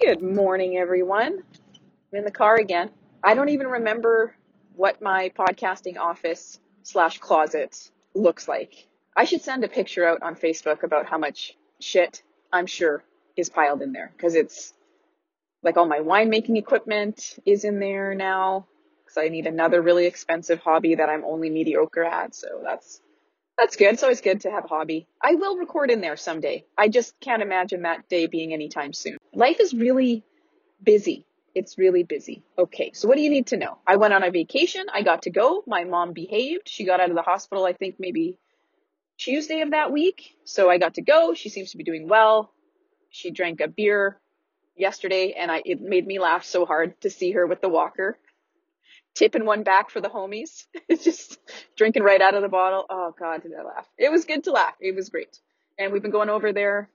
Good morning, everyone. I'm in the car again. I don't even remember what my podcasting office slash closet looks like. I should send a picture out on Facebook about how much shit I'm sure is piled in there because it's like all my winemaking equipment is in there now because I need another really expensive hobby that I'm only mediocre at. So that's that's good. It's always good to have a hobby. I will record in there someday. I just can't imagine that day being anytime soon. Life is really busy. It's really busy. Okay, so what do you need to know? I went on a vacation. I got to go. My mom behaved. She got out of the hospital, I think maybe Tuesday of that week. So I got to go. She seems to be doing well. She drank a beer yesterday and I, it made me laugh so hard to see her with the walker tipping one back for the homies. just drinking right out of the bottle. Oh God, did I laugh? It was good to laugh. It was great. And we've been going over there.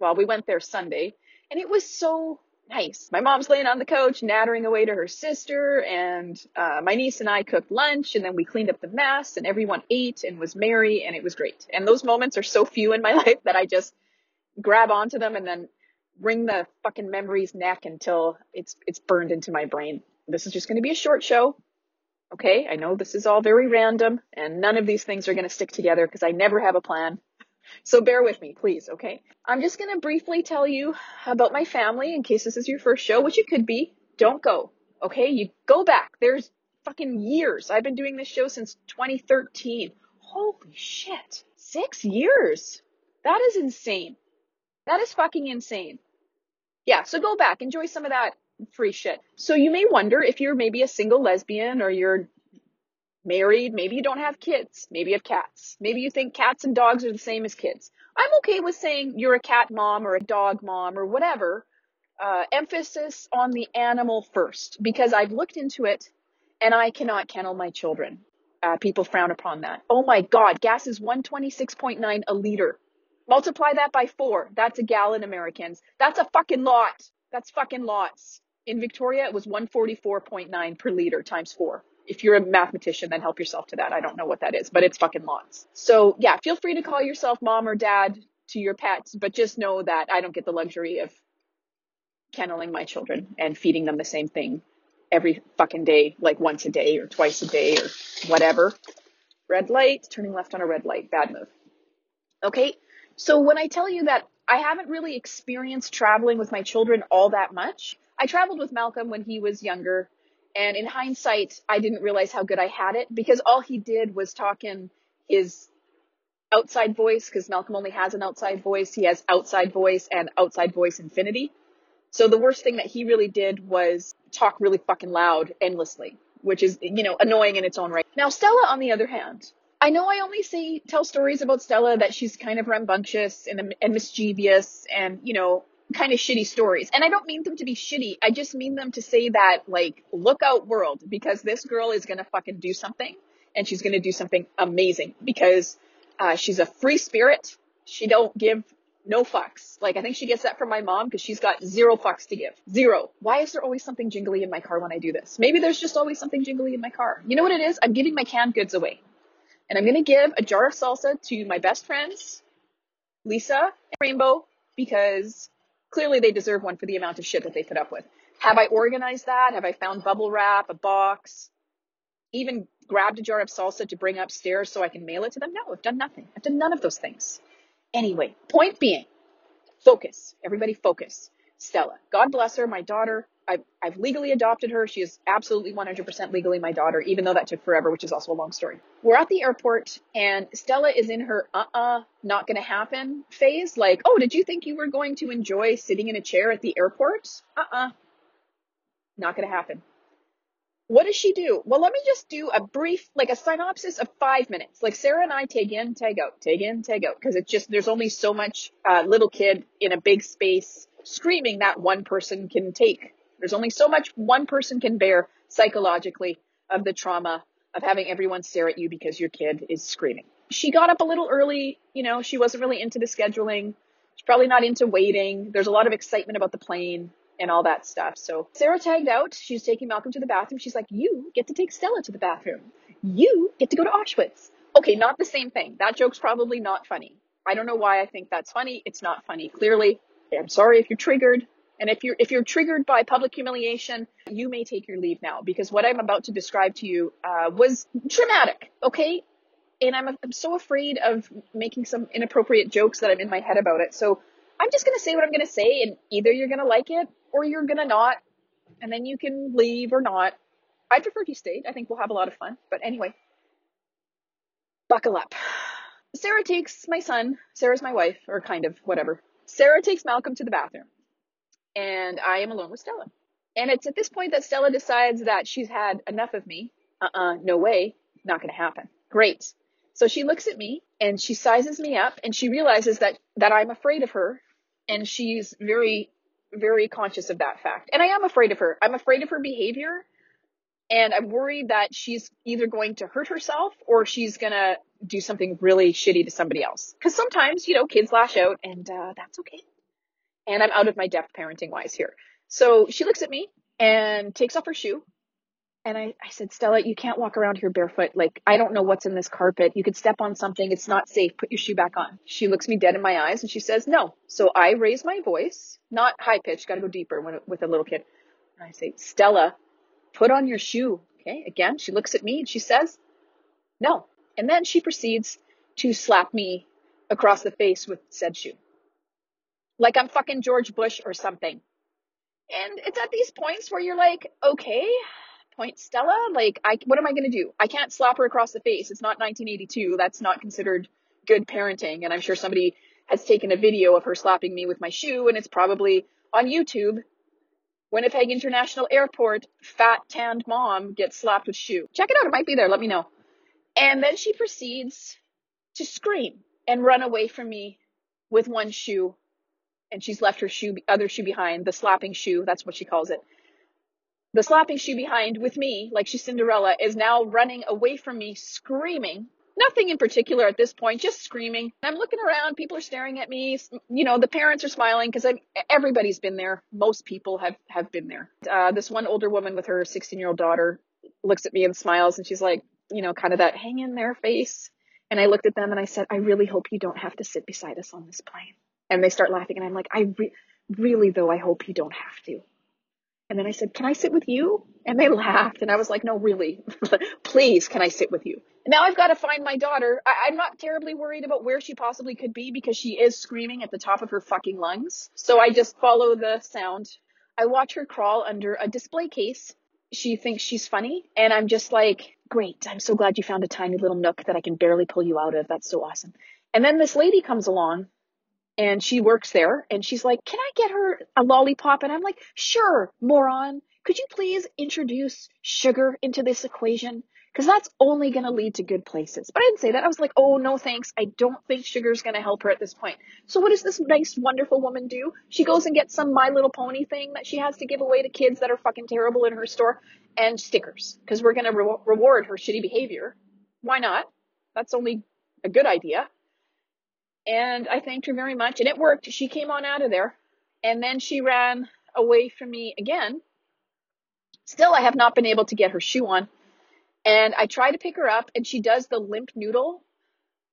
Well, we went there Sunday and it was so nice. My mom's laying on the couch, nattering away to her sister, and uh, my niece and I cooked lunch, and then we cleaned up the mess, and everyone ate and was merry, and it was great. And those moments are so few in my life that I just grab onto them and then wring the fucking memories neck until it's it's burned into my brain. This is just going to be a short show. Okay, I know this is all very random and none of these things are going to stick together because I never have a plan. So bear with me, please, okay? I'm just going to briefly tell you about my family in case this is your first show, which it could be. Don't go, okay? You go back. There's fucking years. I've been doing this show since 2013. Holy shit. Six years. That is insane. That is fucking insane. Yeah, so go back, enjoy some of that free shit. So you may wonder if you're maybe a single lesbian or you're married, maybe you don't have kids, maybe you have cats. Maybe you think cats and dogs are the same as kids. I'm okay with saying you're a cat mom or a dog mom or whatever. Uh, emphasis on the animal first because I've looked into it and I cannot kennel my children. Uh, people frown upon that. Oh my God, gas is 126.9 a liter. Multiply that by four. That's a gallon, Americans. That's a fucking lot. That's fucking lots. In Victoria, it was 144.9 per liter times four. If you're a mathematician, then help yourself to that. I don't know what that is, but it's fucking lots. So yeah, feel free to call yourself mom or dad to your pets, but just know that I don't get the luxury of kenneling my children and feeding them the same thing every fucking day, like once a day or twice a day or whatever. Red light, turning left on a red light, bad move. Okay. So when I tell you that I haven't really experienced traveling with my children all that much, I traveled with Malcolm when he was younger. And in hindsight, I didn't realize how good I had it because all he did was talk in his outside voice because Malcolm only has an outside voice. He has outside voice and outside voice infinity. So the worst thing that he really did was talk really fucking loud endlessly, which is, you know, annoying in its own right. Now, Stella, on the other hand, I know I only say, tell stories about Stella that she's kind of rambunctious and, and mischievous and, you know, kind of shitty stories. And I don't mean them to be shitty. I just mean them to say that, like, look out world, because this girl is gonna fucking do something, and she's gonna do something amazing, because, uh, she's a free spirit. She don't give no fucks. Like, I think she gets that from my mom, because she's got zero fucks to give. Zero. Why is there always something jingly in my car when I do this? Maybe there's just always something jingly in my car. You know what it is? I'm giving my canned goods away. And I'm gonna give a jar of salsa to my best friends, Lisa and Rainbow, because clearly they deserve one for the amount of shit that they put up with. Have I organized that? Have I found bubble wrap, a box, even grabbed a jar of salsa to bring upstairs so I can mail it to them? No, I've done nothing. I've done none of those things. Anyway, point being, focus. Everybody focus. Stella, God bless her, my daughter. I've, I've legally adopted her. She is absolutely 100% legally my daughter, even though that took forever, which is also a long story. We're at the airport and Stella is in her uh-uh, not gonna happen phase. Like, oh, did you think you were going to enjoy sitting in a chair at the airport? Uh-uh. Not gonna happen. What does she do? Well, let me just do a brief, like a synopsis of five minutes. Like Sarah and I take in, take out, take in, take out, because it's just, there's only so much uh, little kid in a big space screaming that one person can take there's only so much one person can bear psychologically of the trauma of having everyone stare at you because your kid is screaming. She got up a little early, you know, she wasn't really into the scheduling. She's probably not into waiting. There's a lot of excitement about the plane and all that stuff. So Sarah tagged out. She's taking Malcolm to the bathroom. She's like, you get to take Stella to the bathroom. You get to go to Auschwitz. Okay, not the same thing. That joke's probably not funny. I don't know why I think that's funny. It's not funny. Clearly, I'm sorry if you're triggered. And if you're if you're triggered by public humiliation, you may take your leave now because what I'm about to describe to you uh, was traumatic. Okay, and I'm I'm so afraid of making some inappropriate jokes that I'm in my head about it. So I'm just gonna say what I'm gonna say, and either you're gonna like it or you're gonna not, and then you can leave or not. I prefer if you stayed. I think we'll have a lot of fun. But anyway, buckle up. Sarah takes my son. Sarah's my wife, or kind of whatever. Sarah takes Malcolm to the bathroom, and I am alone with Stella. And it's at this point that Stella decides that she's had enough of me. Uh uh no way, not gonna happen. Great. So she looks at me and she sizes me up and she realizes that, that I'm afraid of her and she's very, very conscious of that fact. And I am afraid of her. I'm afraid of her behavior and I'm worried that she's either going to hurt herself or she's gonna do something really shitty to somebody else. Cause sometimes, you know, kids lash out and, uh, that's okay. And I'm out of my depth parenting wise here. So she looks at me and takes off her shoe and I, I said, Stella, you can't walk around here barefoot. Like, I don't know what's in this carpet. You could step on something. It's not safe. Put your shoe back on. She looks me dead in my eyes and she says, no. So I raise my voice, not high pitched, got to go deeper when, with a little kid. And I say, Stella, put on your shoe. Okay. Again, she looks at me and she says, no. And then she proceeds to slap me across the face with said shoe. Like I'm fucking George Bush or something. And it's at these points where you're like, okay, point, Stella. Like, I, what am I going to do? I can't slap her across the face. It's not 1982. That's not considered good parenting. And I'm sure somebody has taken a video of her slapping me with my shoe and it's probably on YouTube. Winnipeg International Airport, fat tanned mom gets slapped with shoe. Check it out. It might be there. Let me know. And then she proceeds to scream and run away from me with one shoe. And she's left her shoe, other shoe behind, the slapping shoe. That's what she calls it the slapping shoe behind with me, like she's Cinderella, is now running away from me, screaming. Nothing in particular at this point, just screaming. I'm looking around, people are staring at me. You know, the parents are smiling because everybody's been there. Most people have, have been there. Uh, this one older woman with her 16 year old daughter looks at me and smiles and she's like, you know, kind of that hang in there face. And I looked at them and I said, I really hope you don't have to sit beside us on this plane. And they start laughing and I'm like, I re- really though, I hope you don't have to. And then I said, can I sit with you? And they laughed. And I was like, no, really, please, can I sit with you? Now I've got to find my daughter. I- I'm not terribly worried about where she possibly could be because she is screaming at the top of her fucking lungs. So I just follow the sound. I watch her crawl under a display case. She thinks she's funny. And I'm just like, great. I'm so glad you found a tiny little nook that I can barely pull you out of. That's so awesome. And then this lady comes along and she works there and she's like, can I get her a lollipop? And I'm like, sure, moron. Could you please introduce sugar into this equation? Cause that's only going to lead to good places. But I didn't say that. I was like, oh, no, thanks. I don't think sugar's going to help her at this point. So what does this nice, wonderful woman do? She goes and gets some My Little Pony thing that she has to give away to kids that are fucking terrible in her store and stickers. Cause we're going to re- reward her shitty behavior. Why not? That's only a good idea and I thanked her very much and it worked. She came on out of there and then she ran away from me again. Still, I have not been able to get her shoe on. And I try to pick her up and she does the limp noodle.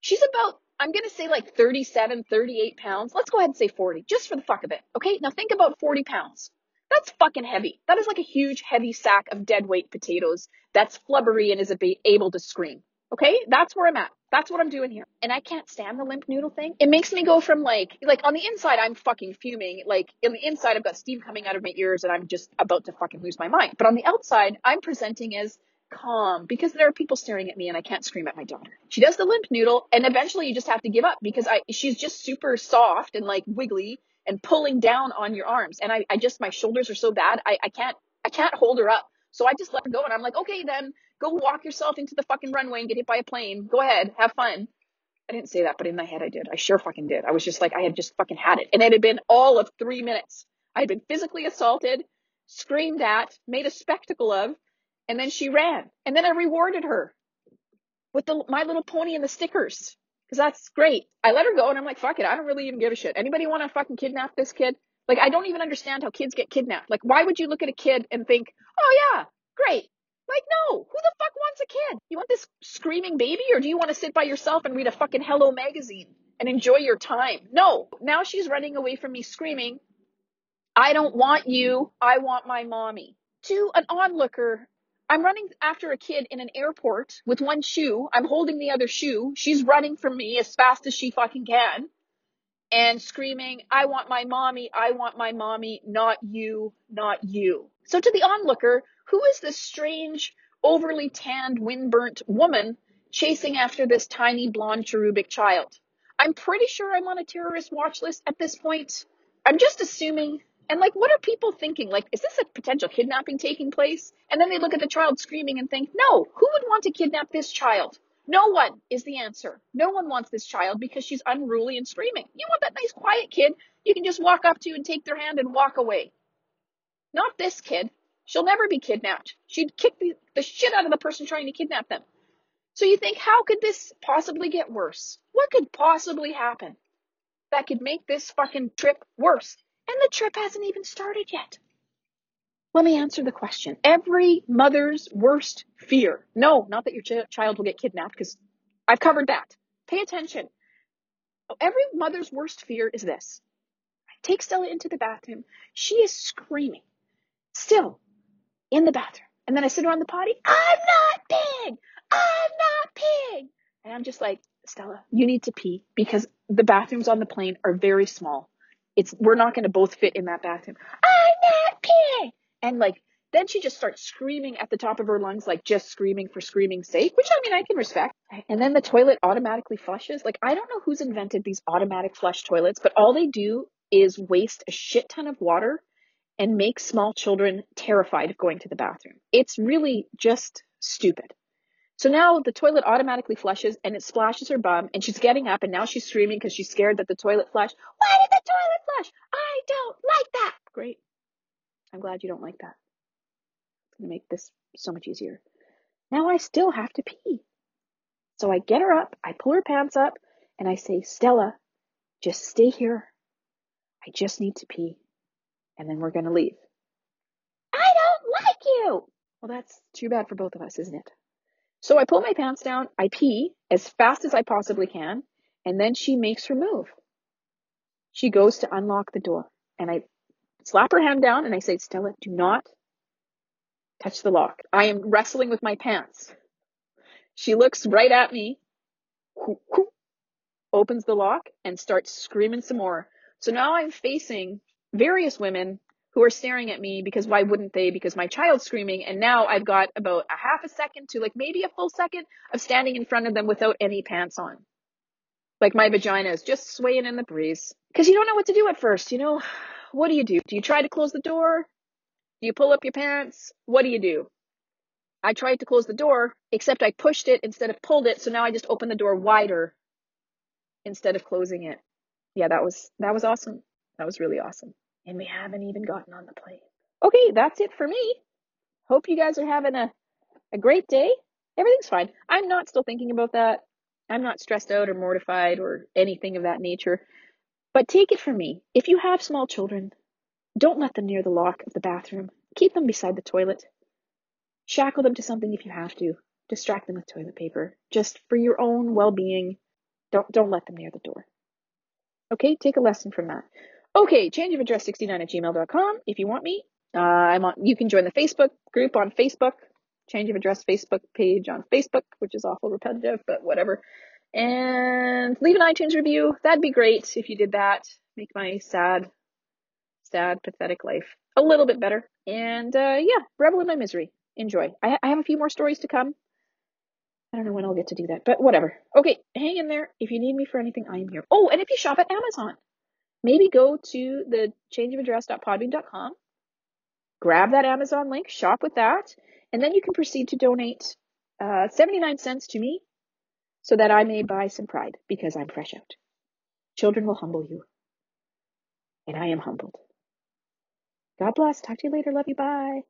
She's about, I'm going to say like 37, 38 pounds. Let's go ahead and say 40 just for the fuck of it. Okay. Now think about 40 pounds. That's fucking heavy. That is like a huge, heavy sack of dead weight potatoes that's flubbery and is able to scream. Okay. That's where I'm at. That's what I'm doing here. And I can't stand the limp noodle thing. It makes me go from like, like on the inside, I'm fucking fuming. Like in the inside, I've got steam coming out of my ears and I'm just about to fucking lose my mind. But on the outside, I'm presenting as calm because there are people staring at me and I can't scream at my daughter. She does the limp noodle and eventually you just have to give up because I, she's just super soft and like wiggly and pulling down on your arms. And I, I just, my shoulders are so bad. I, I can't, I can't hold her up. So I just let her go and I'm like, okay, then go walk yourself into the fucking runway and get hit by a plane. Go ahead, have fun. I didn't say that, but in my head I did. I sure fucking did. I was just like, I had just fucking had it. And it had been all of three minutes. I had been physically assaulted, screamed at, made a spectacle of, and then she ran. And then I rewarded her with the My Little Pony and the stickers. Cause that's great. I let her go and I'm like, fuck it. I don't really even give a shit. Anybody want to fucking kidnap this kid? Like, I don't even understand how kids get kidnapped. Like, why would you look at a kid and think, oh yeah, great. Like, no, who the fuck wants a kid? You want this screaming baby or do you want to sit by yourself and read a fucking Hello magazine and enjoy your time? No, now she's running away from me screaming. I don't want you. I want my mommy. To an onlooker, I'm running after a kid in an airport with one shoe. I'm holding the other shoe. She's running from me as fast as she fucking can and screaming, I want my mommy. I want my mommy. Not you. Not you. So to the onlooker, who is this strange, overly tanned, windburnt woman chasing after this tiny blonde cherubic child? I'm pretty sure I'm on a terrorist watch list at this point. I'm just assuming. And like, what are people thinking? Like, is this a potential kidnapping taking place? And then they look at the child screaming and think, no, who would want to kidnap this child? No one is the answer. No one wants this child because she's unruly and screaming. You want that nice quiet kid you can just walk up to and take their hand and walk away. Not this kid. She'll never be kidnapped. She'd kick the, the shit out of the person trying to kidnap them. So you think, how could this possibly get worse? What could possibly happen that could make this fucking trip worse? And the trip hasn't even started yet. Let me answer the question. Every mother's worst fear. No, not that your ch- child will get kidnapped because I've covered that. Pay attention. Every mother's worst fear is this. I take Stella into the bathroom. She is screaming. Still in the bathroom. And then I sit on the potty. I'm not big. I'm not big. And I'm just like, Stella, you need to pee because the bathrooms on the plane are very small. It's, we're not going to both fit in that bathroom. I'm not peeing. And like, then she just starts screaming at the top of her lungs, like just screaming for screaming's sake, which I mean, I can respect. And then the toilet automatically flushes. Like, I don't know who's invented these automatic flush toilets, but all they do is waste a shit ton of water and make small children terrified of going to the bathroom. It's really just stupid. So now the toilet automatically flushes and it splashes her bum and she's getting up and now she's screaming because she's scared that the toilet flushed. Why did the toilet flush? I don't like that. Great. I'm glad you don't like that. It's going to make this so much easier. Now I still have to pee. So I get her up, I pull her pants up, and I say, Stella, just stay here. I just need to pee. And then we're going to leave. I don't like you. Well, that's too bad for both of us, isn't it? So I pull my pants down, I pee as fast as I possibly can, and then she makes her move. She goes to unlock the door, and I slap her hand down and I say, Stella, do not touch the lock. I am wrestling with my pants. She looks right at me, opens the lock and starts screaming some more. So now I'm facing various women who are staring at me because why wouldn't they? Because my child's screaming. And now I've got about a half a second to like maybe a full second of standing in front of them without any pants on. Like my vagina is just swaying in the breeze. Cause you don't know what to do at first, you know? what do you do? Do you try to close the door? Do you pull up your pants? What do you do? I tried to close the door, except I pushed it instead of pulled it, so now I just opened the door wider instead of closing it. Yeah, that was that was awesome. That was really awesome. And we haven't even gotten on the plane. Okay, that's it for me. Hope you guys are having a, a great day. Everything's fine. I'm not still thinking about that. I'm not stressed out or mortified or anything of that nature. But take it from me, if you have small children, don't let them near the lock of the bathroom. Keep them beside the toilet. Shackle them to something if you have to. Distract them with toilet paper. Just for your own well-being, don't don't let them near the door. Okay, take a lesson from that. Okay, change of address 69 at gmail.com if you want me. Uh, I'm on, you can join the Facebook group on Facebook, change of address Facebook page on Facebook, which is awful repetitive, but whatever and leave an iTunes review. That'd be great if you did that. Make my sad, sad, pathetic life a little bit better. And uh, yeah, revel in my misery. Enjoy. I, I have a few more stories to come. I don't know when I'll get to do that, but whatever. Okay, hang in there. If you need me for anything, I am here. Oh, and if you shop at Amazon, maybe go to the changeofaddress.podbean.com, grab that Amazon link, shop with that, and then you can proceed to donate uh, 79 cents to me so that I may buy some pride, because I'm fresh out. Children will humble you. And I am humbled. God bless. Talk to you later. Love you. Bye.